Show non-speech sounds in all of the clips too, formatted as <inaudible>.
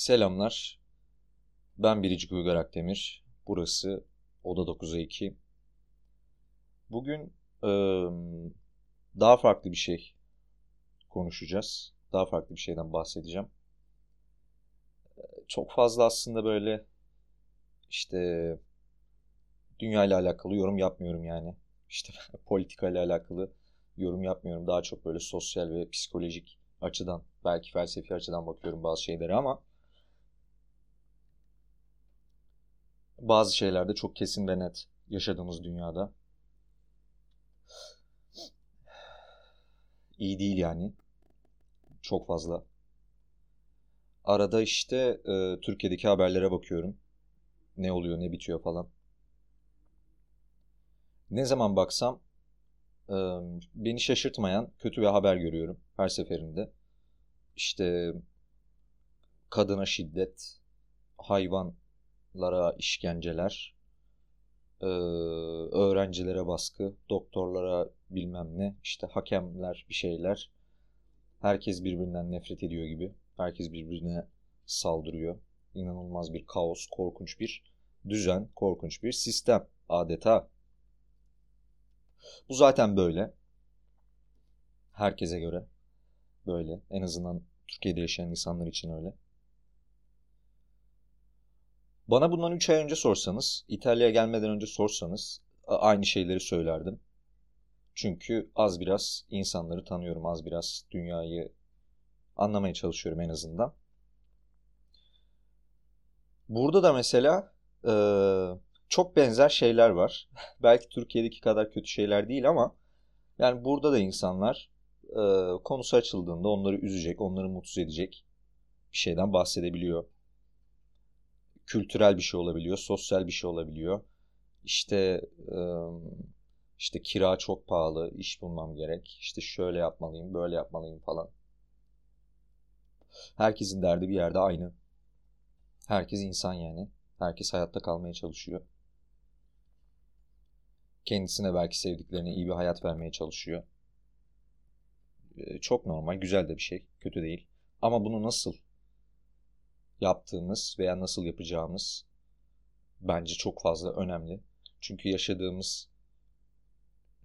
Selamlar. Ben Biricik Uygar Akdemir. Burası Oda 9'a 2. Bugün e, daha farklı bir şey konuşacağız. Daha farklı bir şeyden bahsedeceğim. Çok fazla aslında böyle işte dünya ile alakalı yorum yapmıyorum yani. İşte <laughs> politika ile alakalı yorum yapmıyorum. Daha çok böyle sosyal ve psikolojik açıdan, belki felsefi açıdan bakıyorum bazı şeylere ama bazı şeylerde çok kesin ve net yaşadığımız dünyada iyi değil yani. Çok fazla. Arada işte e, Türkiye'deki haberlere bakıyorum. Ne oluyor, ne bitiyor falan. Ne zaman baksam e, beni şaşırtmayan kötü bir haber görüyorum her seferinde. İşte kadına şiddet, hayvanlara işkenceler, e, öğrencilere baskı, doktorlara bilmem ne, işte hakemler bir şeyler. Herkes birbirinden nefret ediyor gibi. Herkes birbirine saldırıyor. İnanılmaz bir kaos, korkunç bir düzen, korkunç bir sistem adeta. Bu zaten böyle. Herkese göre böyle. En azından Türkiye'de yaşayan insanlar için öyle. Bana bundan 3 ay önce sorsanız, İtalya'ya gelmeden önce sorsanız aynı şeyleri söylerdim. Çünkü az biraz insanları tanıyorum, az biraz dünyayı anlamaya çalışıyorum en azından. Burada da mesela e, çok benzer şeyler var. <laughs> Belki Türkiye'deki kadar kötü şeyler değil ama yani burada da insanlar e, konusu açıldığında onları üzecek, onları mutsuz edecek bir şeyden bahsedebiliyor. Kültürel bir şey olabiliyor, sosyal bir şey olabiliyor. İşte işte kira çok pahalı, iş bulmam gerek. İşte şöyle yapmalıyım, böyle yapmalıyım falan. Herkesin derdi bir yerde aynı. Herkes insan yani. Herkes hayatta kalmaya çalışıyor. Kendisine belki sevdiklerine iyi bir hayat vermeye çalışıyor. Çok normal, güzel de bir şey, kötü değil. Ama bunu nasıl yaptığımız veya nasıl yapacağımız bence çok fazla önemli. Çünkü yaşadığımız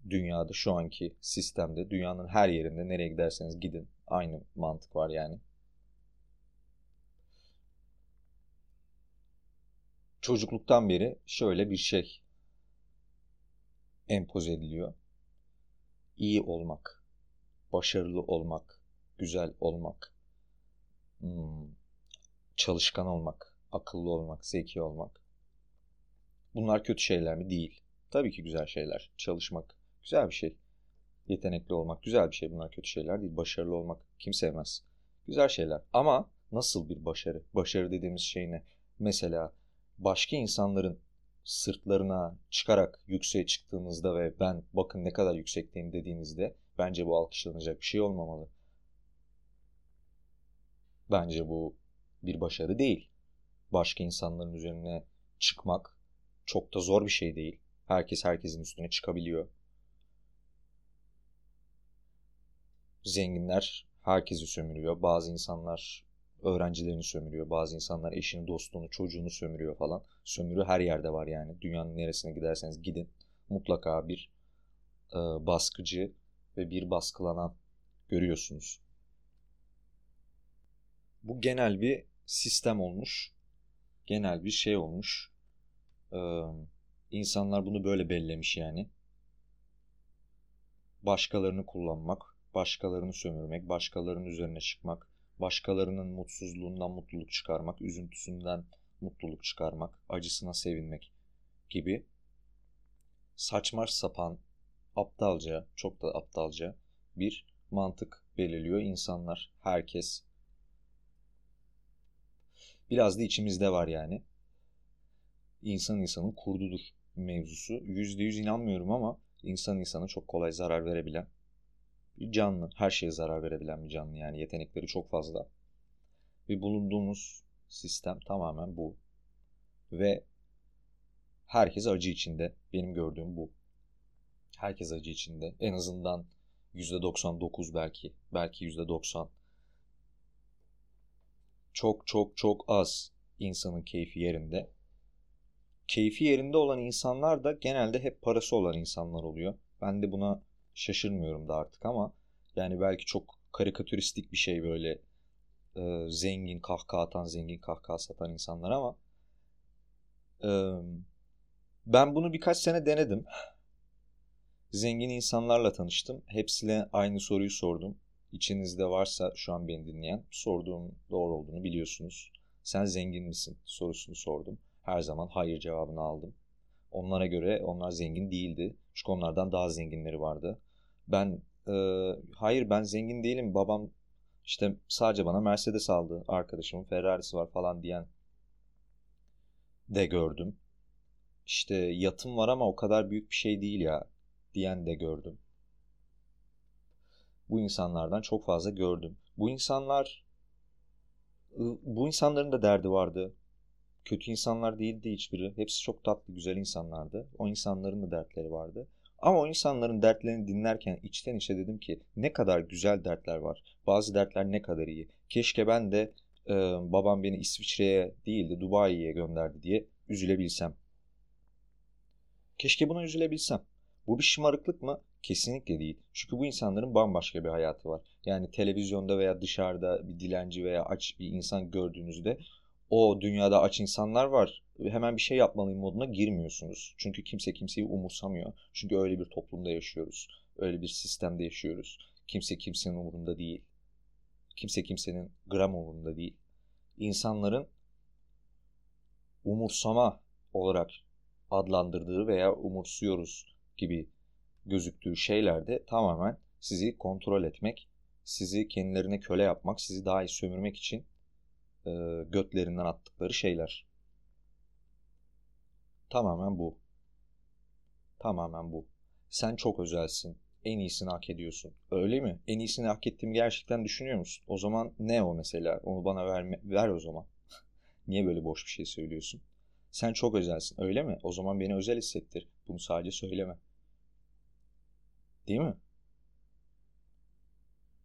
dünyada şu anki sistemde dünyanın her yerinde nereye giderseniz gidin aynı mantık var yani. Çocukluktan beri şöyle bir şey empoze ediliyor. İyi olmak, başarılı olmak, güzel olmak, hmm, çalışkan olmak, akıllı olmak, zeki olmak. Bunlar kötü şeyler mi? Değil. Tabii ki güzel şeyler. Çalışmak güzel bir şey. Yetenekli olmak güzel bir şey. Bunlar kötü şeyler değil. Başarılı olmak kim sevmez. Güzel şeyler. Ama nasıl bir başarı? Başarı dediğimiz şey ne? Mesela başka insanların sırtlarına çıkarak yükseğe çıktığınızda ve ben bakın ne kadar yüksekteyim dediğinizde bence bu alkışlanacak bir şey olmamalı. Bence bu bir başarı değil. Başka insanların üzerine çıkmak çok da zor bir şey değil. Herkes herkesin üstüne çıkabiliyor. Zenginler herkesi sömürüyor. Bazı insanlar öğrencilerini sömürüyor. Bazı insanlar eşini, dostunu, çocuğunu sömürüyor falan. Sömürü her yerde var yani. Dünyanın neresine giderseniz gidin. Mutlaka bir e, baskıcı ve bir baskılanan görüyorsunuz. Bu genel bir sistem olmuş. Genel bir şey olmuş. Ee, insanlar bunu böyle bellemiş yani. Başkalarını kullanmak, başkalarını sömürmek, başkalarının üzerine çıkmak, başkalarının mutsuzluğundan mutluluk çıkarmak, üzüntüsünden mutluluk çıkarmak, acısına sevinmek gibi saçma sapan, aptalca, çok da aptalca bir mantık belirliyor insanlar, herkes. Biraz da içimizde var yani. İnsan insanın kurdudur mevzusu. Yüzde yüz inanmıyorum ama insan insana çok kolay zarar verebilen bir canlı. Her şeye zarar verebilen bir canlı yani yetenekleri çok fazla. Ve bulunduğumuz sistem tamamen bu. Ve herkes acı içinde. Benim gördüğüm bu. Herkes acı içinde. En azından %99 belki. Belki %90. Çok çok çok az insanın keyfi yerinde. Keyfi yerinde olan insanlar da genelde hep parası olan insanlar oluyor. Ben de buna şaşırmıyorum da artık ama yani belki çok karikatüristik bir şey böyle e, zengin kahkaha atan, zengin kahkaha satan insanlar ama e, ben bunu birkaç sene denedim. Zengin insanlarla tanıştım. Hepsine aynı soruyu sordum. İçinizde varsa şu an beni dinleyen sorduğum doğru olduğunu biliyorsunuz. Sen zengin misin sorusunu sordum. Her zaman hayır cevabını aldım. Onlara göre onlar zengin değildi. Çünkü onlardan daha zenginleri vardı. Ben e, hayır ben zengin değilim. Babam işte sadece bana Mercedes aldı. Arkadaşımın Ferrari'si var falan diyen de gördüm. İşte yatım var ama o kadar büyük bir şey değil ya diyen de gördüm. Bu insanlardan çok fazla gördüm. Bu insanlar bu insanların da derdi vardı. Kötü insanlar değildi hiçbiri. Hepsi çok tatlı, güzel insanlardı. O insanların da dertleri vardı. Ama o insanların dertlerini dinlerken içten içe dedim ki ne kadar güzel dertler var. Bazı dertler ne kadar iyi. Keşke ben de e, babam beni İsviçre'ye değil de Dubai'ye gönderdi diye üzülebilsem. Keşke buna üzülebilsem. Bu bir şımarıklık mı? Kesinlikle değil. Çünkü bu insanların bambaşka bir hayatı var. Yani televizyonda veya dışarıda bir dilenci veya aç bir insan gördüğünüzde o dünyada aç insanlar var. Hemen bir şey yapmalıyım moduna girmiyorsunuz. Çünkü kimse kimseyi umursamıyor. Çünkü öyle bir toplumda yaşıyoruz. Öyle bir sistemde yaşıyoruz. Kimse kimsenin umurunda değil. Kimse kimsenin gram umurunda değil. İnsanların umursama olarak adlandırdığı veya umursuyoruz gibi gözüktüğü şeylerde tamamen sizi kontrol etmek, sizi kendilerine köle yapmak, sizi daha iyi sömürmek için e, götlerinden attıkları şeyler. Tamamen bu. Tamamen bu. Sen çok özelsin. En iyisini hak ediyorsun. Öyle mi? En iyisini hak ettiğimi gerçekten düşünüyor musun? O zaman ne o mesela? Onu bana verme, ver o zaman. <laughs> Niye böyle boş bir şey söylüyorsun? Sen çok özelsin. Öyle mi? O zaman beni özel hissettir. Bunu sadece söyleme. Değil mi?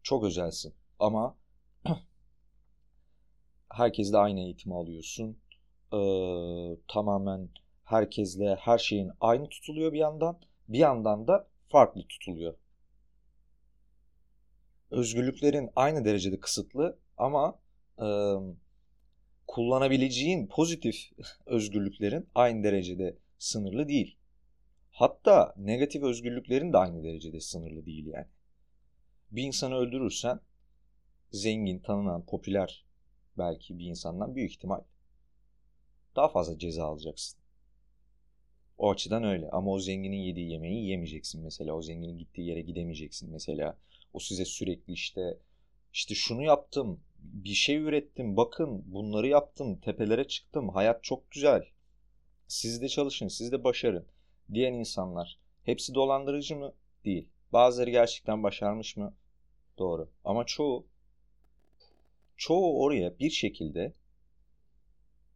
Çok özelsin. Ama <clears throat> herkesle aynı eğitimi alıyorsun. Ee, tamamen herkesle her şeyin aynı tutuluyor bir yandan. Bir yandan da farklı tutuluyor. Özgürlüklerin aynı derecede kısıtlı ama e, kullanabileceğin pozitif <laughs> özgürlüklerin aynı derecede sınırlı değil. Hatta negatif özgürlüklerin de aynı derecede sınırlı değil yani. Bir insanı öldürürsen zengin, tanınan, popüler belki bir insandan büyük ihtimal daha fazla ceza alacaksın. O açıdan öyle. Ama o zenginin yediği yemeği yemeyeceksin mesela. O zenginin gittiği yere gidemeyeceksin mesela. O size sürekli işte işte şunu yaptım, bir şey ürettim, bakın bunları yaptım, tepelere çıktım, hayat çok güzel. Siz de çalışın, siz de başarın diyen insanlar hepsi dolandırıcı mı? Değil. Bazıları gerçekten başarmış mı? Doğru. Ama çoğu çoğu oraya bir şekilde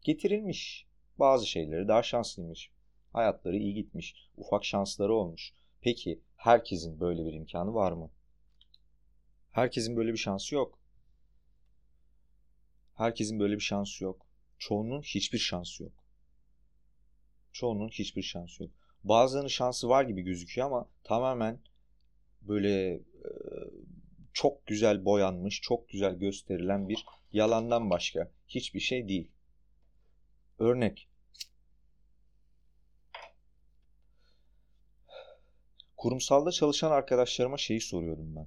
getirilmiş. Bazı şeyleri daha şanslıymış. Hayatları iyi gitmiş. Ufak şansları olmuş. Peki herkesin böyle bir imkanı var mı? Herkesin böyle bir şansı yok. Herkesin böyle bir şansı yok. Çoğunun hiçbir şansı yok. Çoğunun hiçbir şansı yok. Bazılarının şansı var gibi gözüküyor ama tamamen böyle e, çok güzel boyanmış, çok güzel gösterilen bir yalandan başka hiçbir şey değil. Örnek. Kurumsalda çalışan arkadaşlarıma şeyi soruyordum ben.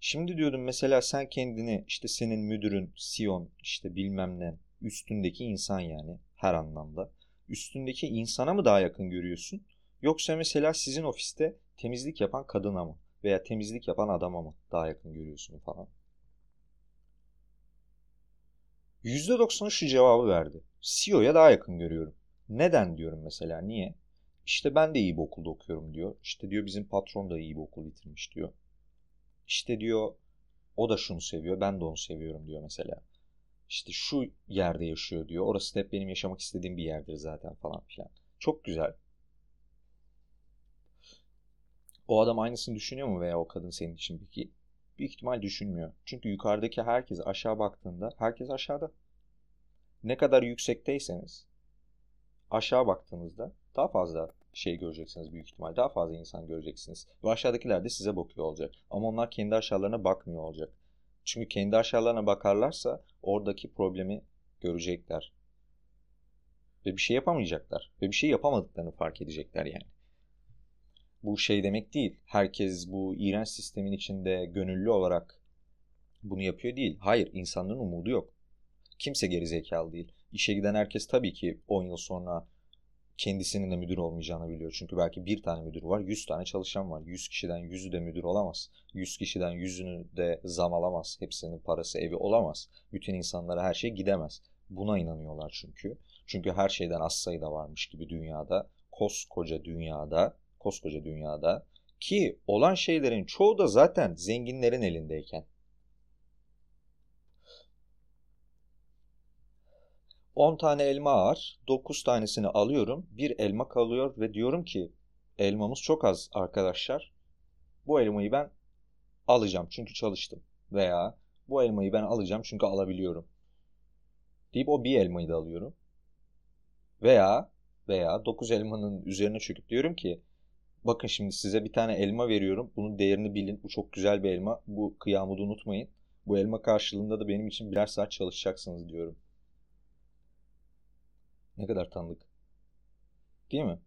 Şimdi diyordum mesela sen kendini işte senin müdürün, Sion, işte bilmem ne üstündeki insan yani her anlamda. Üstündeki insana mı daha yakın görüyorsun? Yoksa mesela sizin ofiste temizlik yapan kadına mı? Veya temizlik yapan adama mı daha yakın görüyorsun falan? %90'ı şu cevabı verdi. CEO'ya daha yakın görüyorum. Neden diyorum mesela niye? İşte ben de iyi bir okulda okuyorum diyor. İşte diyor bizim patron da iyi bir okul bitirmiş diyor. İşte diyor o da şunu seviyor ben de onu seviyorum diyor mesela. İşte şu yerde yaşıyor diyor. Orası da hep benim yaşamak istediğim bir yerdir zaten falan filan. Çok güzel. O adam aynısını düşünüyor mu veya o kadın senin için peki? Büyük ihtimal düşünmüyor. Çünkü yukarıdaki herkes aşağı baktığında herkes aşağıda. Ne kadar yüksekteyseniz aşağı baktığınızda daha fazla şey göreceksiniz büyük ihtimal. Daha fazla insan göreceksiniz. Ve aşağıdakiler de size bakıyor olacak. Ama onlar kendi aşağılarına bakmıyor olacak. Çünkü kendi aşağılarına bakarlarsa oradaki problemi görecekler. Ve bir şey yapamayacaklar. Ve bir şey yapamadıklarını fark edecekler yani. Bu şey demek değil. Herkes bu iğrenç sistemin içinde gönüllü olarak bunu yapıyor değil. Hayır, insanların umudu yok. Kimse geri zekalı değil. İşe giden herkes tabii ki 10 yıl sonra kendisinin de müdür olmayacağını biliyor. Çünkü belki bir tane müdür var, 100 tane çalışan var. 100 kişiden 100'ü de müdür olamaz. 100 kişiden 100'ünü de zam alamaz. Hepsinin parası evi olamaz. Bütün insanlara her şey gidemez. Buna inanıyorlar çünkü. Çünkü her şeyden az sayıda varmış gibi dünyada, koskoca dünyada, koskoca dünyada ki olan şeylerin çoğu da zaten zenginlerin elindeyken. 10 tane elma var. 9 tanesini alıyorum. Bir elma kalıyor ve diyorum ki elmamız çok az arkadaşlar. Bu elmayı ben alacağım çünkü çalıştım. Veya bu elmayı ben alacağım çünkü alabiliyorum. Deyip o bir elmayı da alıyorum. Veya veya 9 elmanın üzerine çöküp diyorum ki bakın şimdi size bir tane elma veriyorum. Bunun değerini bilin. Bu çok güzel bir elma. Bu kıyamı da unutmayın. Bu elma karşılığında da benim için birer saat çalışacaksınız diyorum. Ne kadar tanıdık. Değil mi?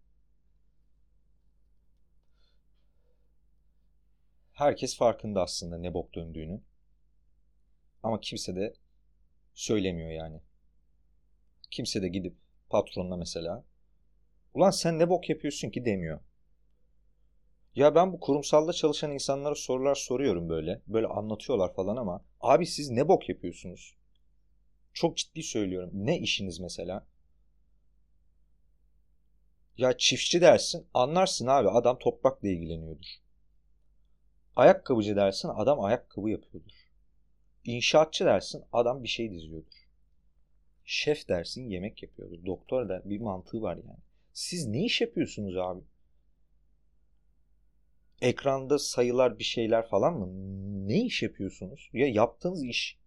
Herkes farkında aslında ne bok döndüğünü. Ama kimse de söylemiyor yani. Kimse de gidip patronuna mesela ulan sen ne bok yapıyorsun ki demiyor. Ya ben bu kurumsalda çalışan insanlara sorular soruyorum böyle. Böyle anlatıyorlar falan ama abi siz ne bok yapıyorsunuz? Çok ciddi söylüyorum. Ne işiniz mesela? Ya çiftçi dersin anlarsın abi adam toprakla ilgileniyordur. Ayakkabıcı dersin adam ayakkabı yapıyordur. İnşaatçı dersin adam bir şey diziyordur. Şef dersin yemek yapıyordur. Doktor da bir mantığı var yani. Siz ne iş yapıyorsunuz abi? Ekranda sayılar bir şeyler falan mı? Ne iş yapıyorsunuz? Ya yaptığınız iş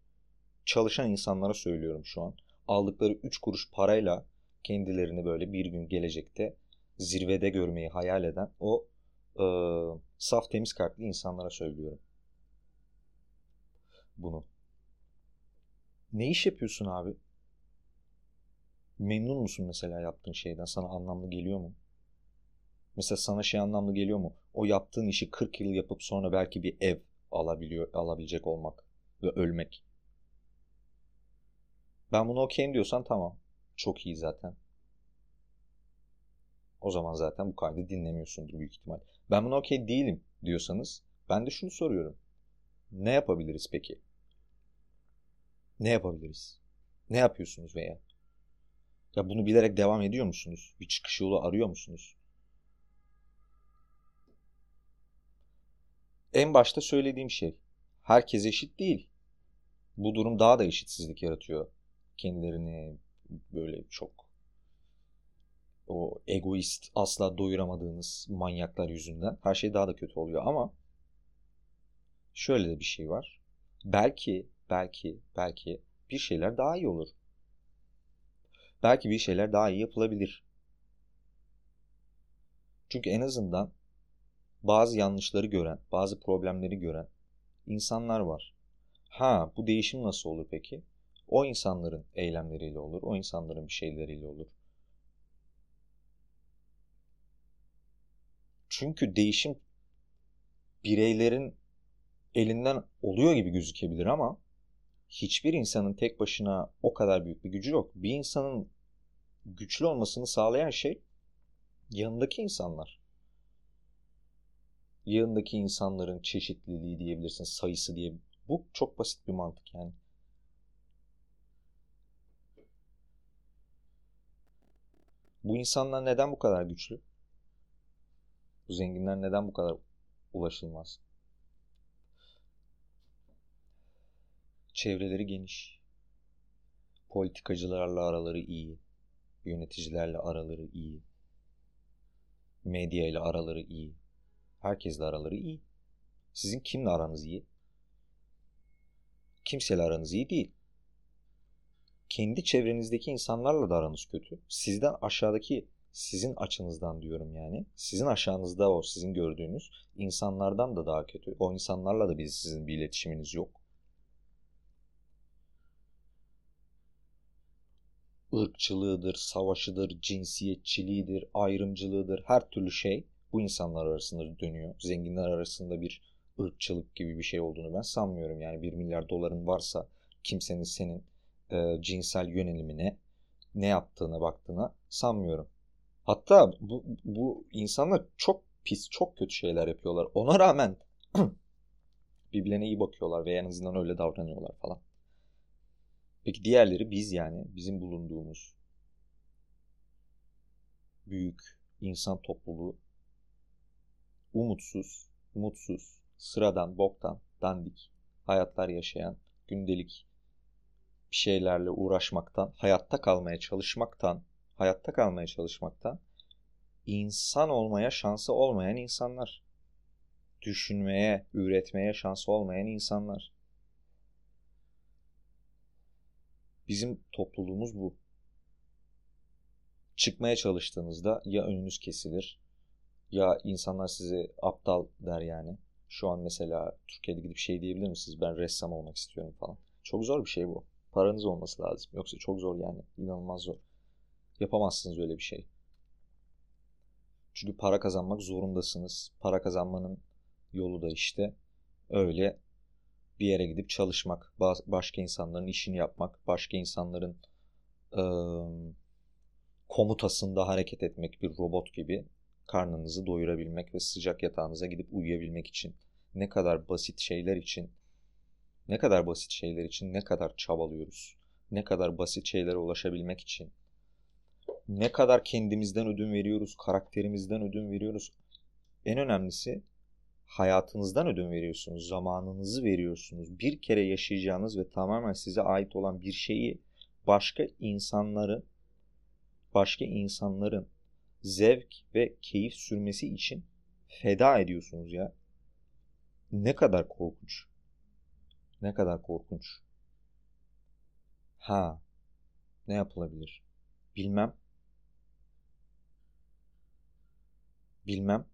çalışan insanlara söylüyorum şu an. Aldıkları 3 kuruş parayla kendilerini böyle bir gün gelecekte zirvede görmeyi hayal eden o e, saf temiz kalpli insanlara söylüyorum. Bunu. Ne iş yapıyorsun abi? Memnun musun mesela yaptığın şeyden? Sana anlamlı geliyor mu? Mesela sana şey anlamlı geliyor mu? O yaptığın işi 40 yıl yapıp sonra belki bir ev alabiliyor, alabilecek olmak ve ölmek. Ben bunu okeyim diyorsan tamam. Çok iyi zaten. O zaman zaten bu kaydı dinlemiyorsundur büyük ihtimal. Ben buna okey değilim diyorsanız ben de şunu soruyorum. Ne yapabiliriz peki? Ne yapabiliriz? Ne yapıyorsunuz veya? Ya bunu bilerek devam ediyor musunuz? Bir çıkış yolu arıyor musunuz? En başta söylediğim şey. Herkes eşit değil. Bu durum daha da eşitsizlik yaratıyor. Kendilerini böyle çok o egoist, asla doyuramadığınız manyaklar yüzünden her şey daha da kötü oluyor ama şöyle de bir şey var. Belki, belki, belki bir şeyler daha iyi olur. Belki bir şeyler daha iyi yapılabilir. Çünkü en azından bazı yanlışları gören, bazı problemleri gören insanlar var. Ha bu değişim nasıl olur peki? O insanların eylemleriyle olur, o insanların bir şeyleriyle olur. Çünkü değişim bireylerin elinden oluyor gibi gözükebilir ama hiçbir insanın tek başına o kadar büyük bir gücü yok. Bir insanın güçlü olmasını sağlayan şey yanındaki insanlar. Yanındaki insanların çeşitliliği diyebilirsin, sayısı diye. Bu çok basit bir mantık yani. Bu insanlar neden bu kadar güçlü? Bu zenginler neden bu kadar ulaşılmaz? Çevreleri geniş. Politikacılarla araları iyi. Yöneticilerle araları iyi. Medya ile araları iyi. Herkesle araları iyi. Sizin kimle aranız iyi? Kimseyle aranız iyi değil. kendi çevrenizdeki insanlarla da aranız kötü. Sizden aşağıdaki sizin açınızdan diyorum yani. Sizin aşağınızda o sizin gördüğünüz insanlardan da daha kötü. O insanlarla da biz sizin bir iletişiminiz yok. ırkçılığıdır, savaşıdır, cinsiyetçiliğidir, ayrımcılığıdır, her türlü şey bu insanlar arasında dönüyor. Zenginler arasında bir ırkçılık gibi bir şey olduğunu ben sanmıyorum. Yani 1 milyar doların varsa kimsenin senin e, cinsel yönelimine ne yaptığına baktığına sanmıyorum. Hatta bu, bu insanlar çok pis, çok kötü şeyler yapıyorlar. Ona rağmen <clears throat> birbirlerine iyi bakıyorlar ve en azından öyle davranıyorlar falan. Peki diğerleri biz yani bizim bulunduğumuz büyük insan topluluğu umutsuz, mutsuz, sıradan, boktan, dandik hayatlar yaşayan, gündelik bir şeylerle uğraşmaktan, hayatta kalmaya çalışmaktan, hayatta kalmaya çalışmaktan insan olmaya şansı olmayan insanlar. Düşünmeye, üretmeye şansı olmayan insanlar. Bizim topluluğumuz bu. Çıkmaya çalıştığınızda ya önünüz kesilir ya insanlar size aptal der yani. Şu an mesela Türkiye'de gidip şey diyebilir misiniz? Ben ressam olmak istiyorum falan. Çok zor bir şey bu. Paranız olması lazım. Yoksa çok zor yani. İnanılmaz zor. Yapamazsınız öyle bir şey. Çünkü para kazanmak zorundasınız. Para kazanmanın yolu da işte öyle bir yere gidip çalışmak, başka insanların işini yapmak, başka insanların e, komutasında hareket etmek bir robot gibi karnınızı doyurabilmek ve sıcak yatağınıza gidip uyuyabilmek için ne kadar basit şeyler için ne kadar basit şeyler için ne kadar çabalıyoruz. Ne kadar basit şeylere ulaşabilmek için ne kadar kendimizden ödün veriyoruz, karakterimizden ödün veriyoruz. En önemlisi hayatınızdan ödün veriyorsunuz, zamanınızı veriyorsunuz. Bir kere yaşayacağınız ve tamamen size ait olan bir şeyi başka insanları, başka insanların zevk ve keyif sürmesi için feda ediyorsunuz ya. Ne kadar korkunç. Ne kadar korkunç. Ha. Ne yapılabilir? Bilmem. Bilmem.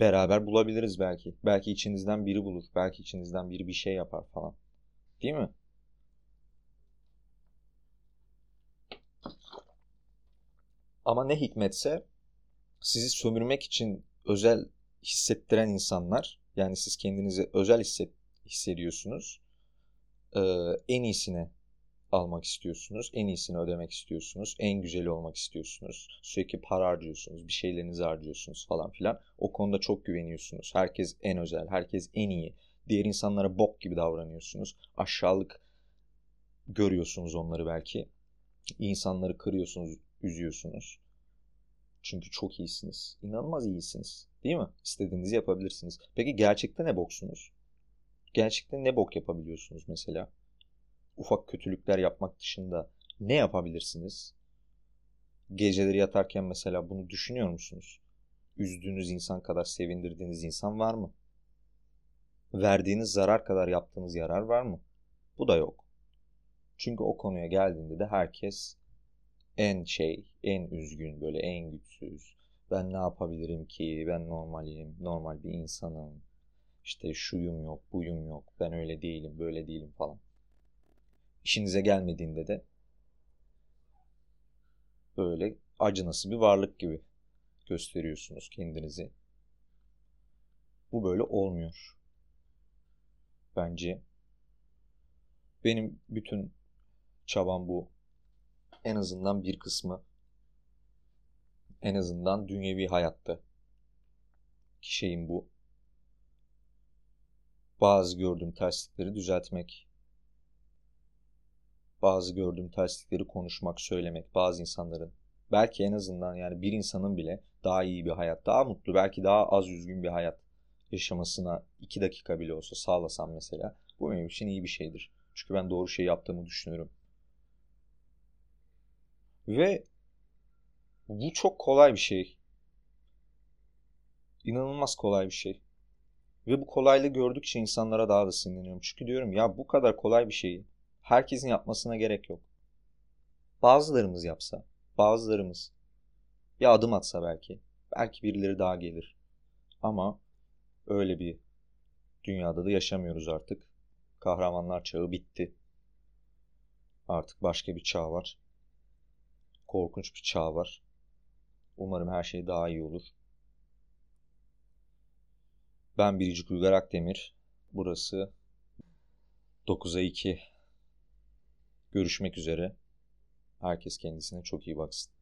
Beraber bulabiliriz belki. Belki içinizden biri bulur. Belki içinizden biri bir şey yapar falan. Değil mi? Ama ne hikmetse sizi sömürmek için özel hissettiren insanlar yani siz kendinizi özel hisset, hissediyorsunuz. Ee, en iyisine almak istiyorsunuz. En iyisini ödemek istiyorsunuz. En güzeli olmak istiyorsunuz. Sürekli para harcıyorsunuz. Bir şeylerinizi harcıyorsunuz falan filan. O konuda çok güveniyorsunuz. Herkes en özel. Herkes en iyi. Diğer insanlara bok gibi davranıyorsunuz. Aşağılık görüyorsunuz onları belki. İnsanları kırıyorsunuz, üzüyorsunuz. Çünkü çok iyisiniz. İnanılmaz iyisiniz. Değil mi? İstediğinizi yapabilirsiniz. Peki gerçekten ne boksunuz? Gerçekten ne bok yapabiliyorsunuz mesela? ufak kötülükler yapmak dışında ne yapabilirsiniz? Geceleri yatarken mesela bunu düşünüyor musunuz? Üzdüğünüz insan kadar sevindirdiğiniz insan var mı? Verdiğiniz zarar kadar yaptığınız yarar var mı? Bu da yok. Çünkü o konuya geldiğinde de herkes en şey, en üzgün, böyle en güçsüz. Ben ne yapabilirim ki? Ben normalim, normal bir insanım. İşte şuyum yok, buyum yok, ben öyle değilim, böyle değilim falan işinize gelmediğinde de böyle acınası bir varlık gibi gösteriyorsunuz kendinizi. Bu böyle olmuyor. Bence benim bütün çabam bu. En azından bir kısmı en azından dünyevi hayatta ki bu. Bazı gördüğüm terslikleri düzeltmek bazı gördüğüm terslikleri konuşmak, söylemek bazı insanların belki en azından yani bir insanın bile daha iyi bir hayat, daha mutlu, belki daha az üzgün bir hayat yaşamasına iki dakika bile olsa sağlasam mesela bu benim için iyi bir şeydir. Çünkü ben doğru şey yaptığımı düşünüyorum. Ve bu çok kolay bir şey. İnanılmaz kolay bir şey. Ve bu kolaylığı gördükçe insanlara daha da sinirleniyorum. Çünkü diyorum ya bu kadar kolay bir şeyi herkesin yapmasına gerek yok. Bazılarımız yapsa, bazılarımız bir adım atsa belki. Belki birileri daha gelir. Ama öyle bir dünyada da yaşamıyoruz artık. Kahramanlar çağı bitti. Artık başka bir çağ var. Korkunç bir çağ var. Umarım her şey daha iyi olur. Ben Biricik Uygar Akdemir. Burası 9'a 2. Görüşmek üzere. Herkes kendisine çok iyi baksın.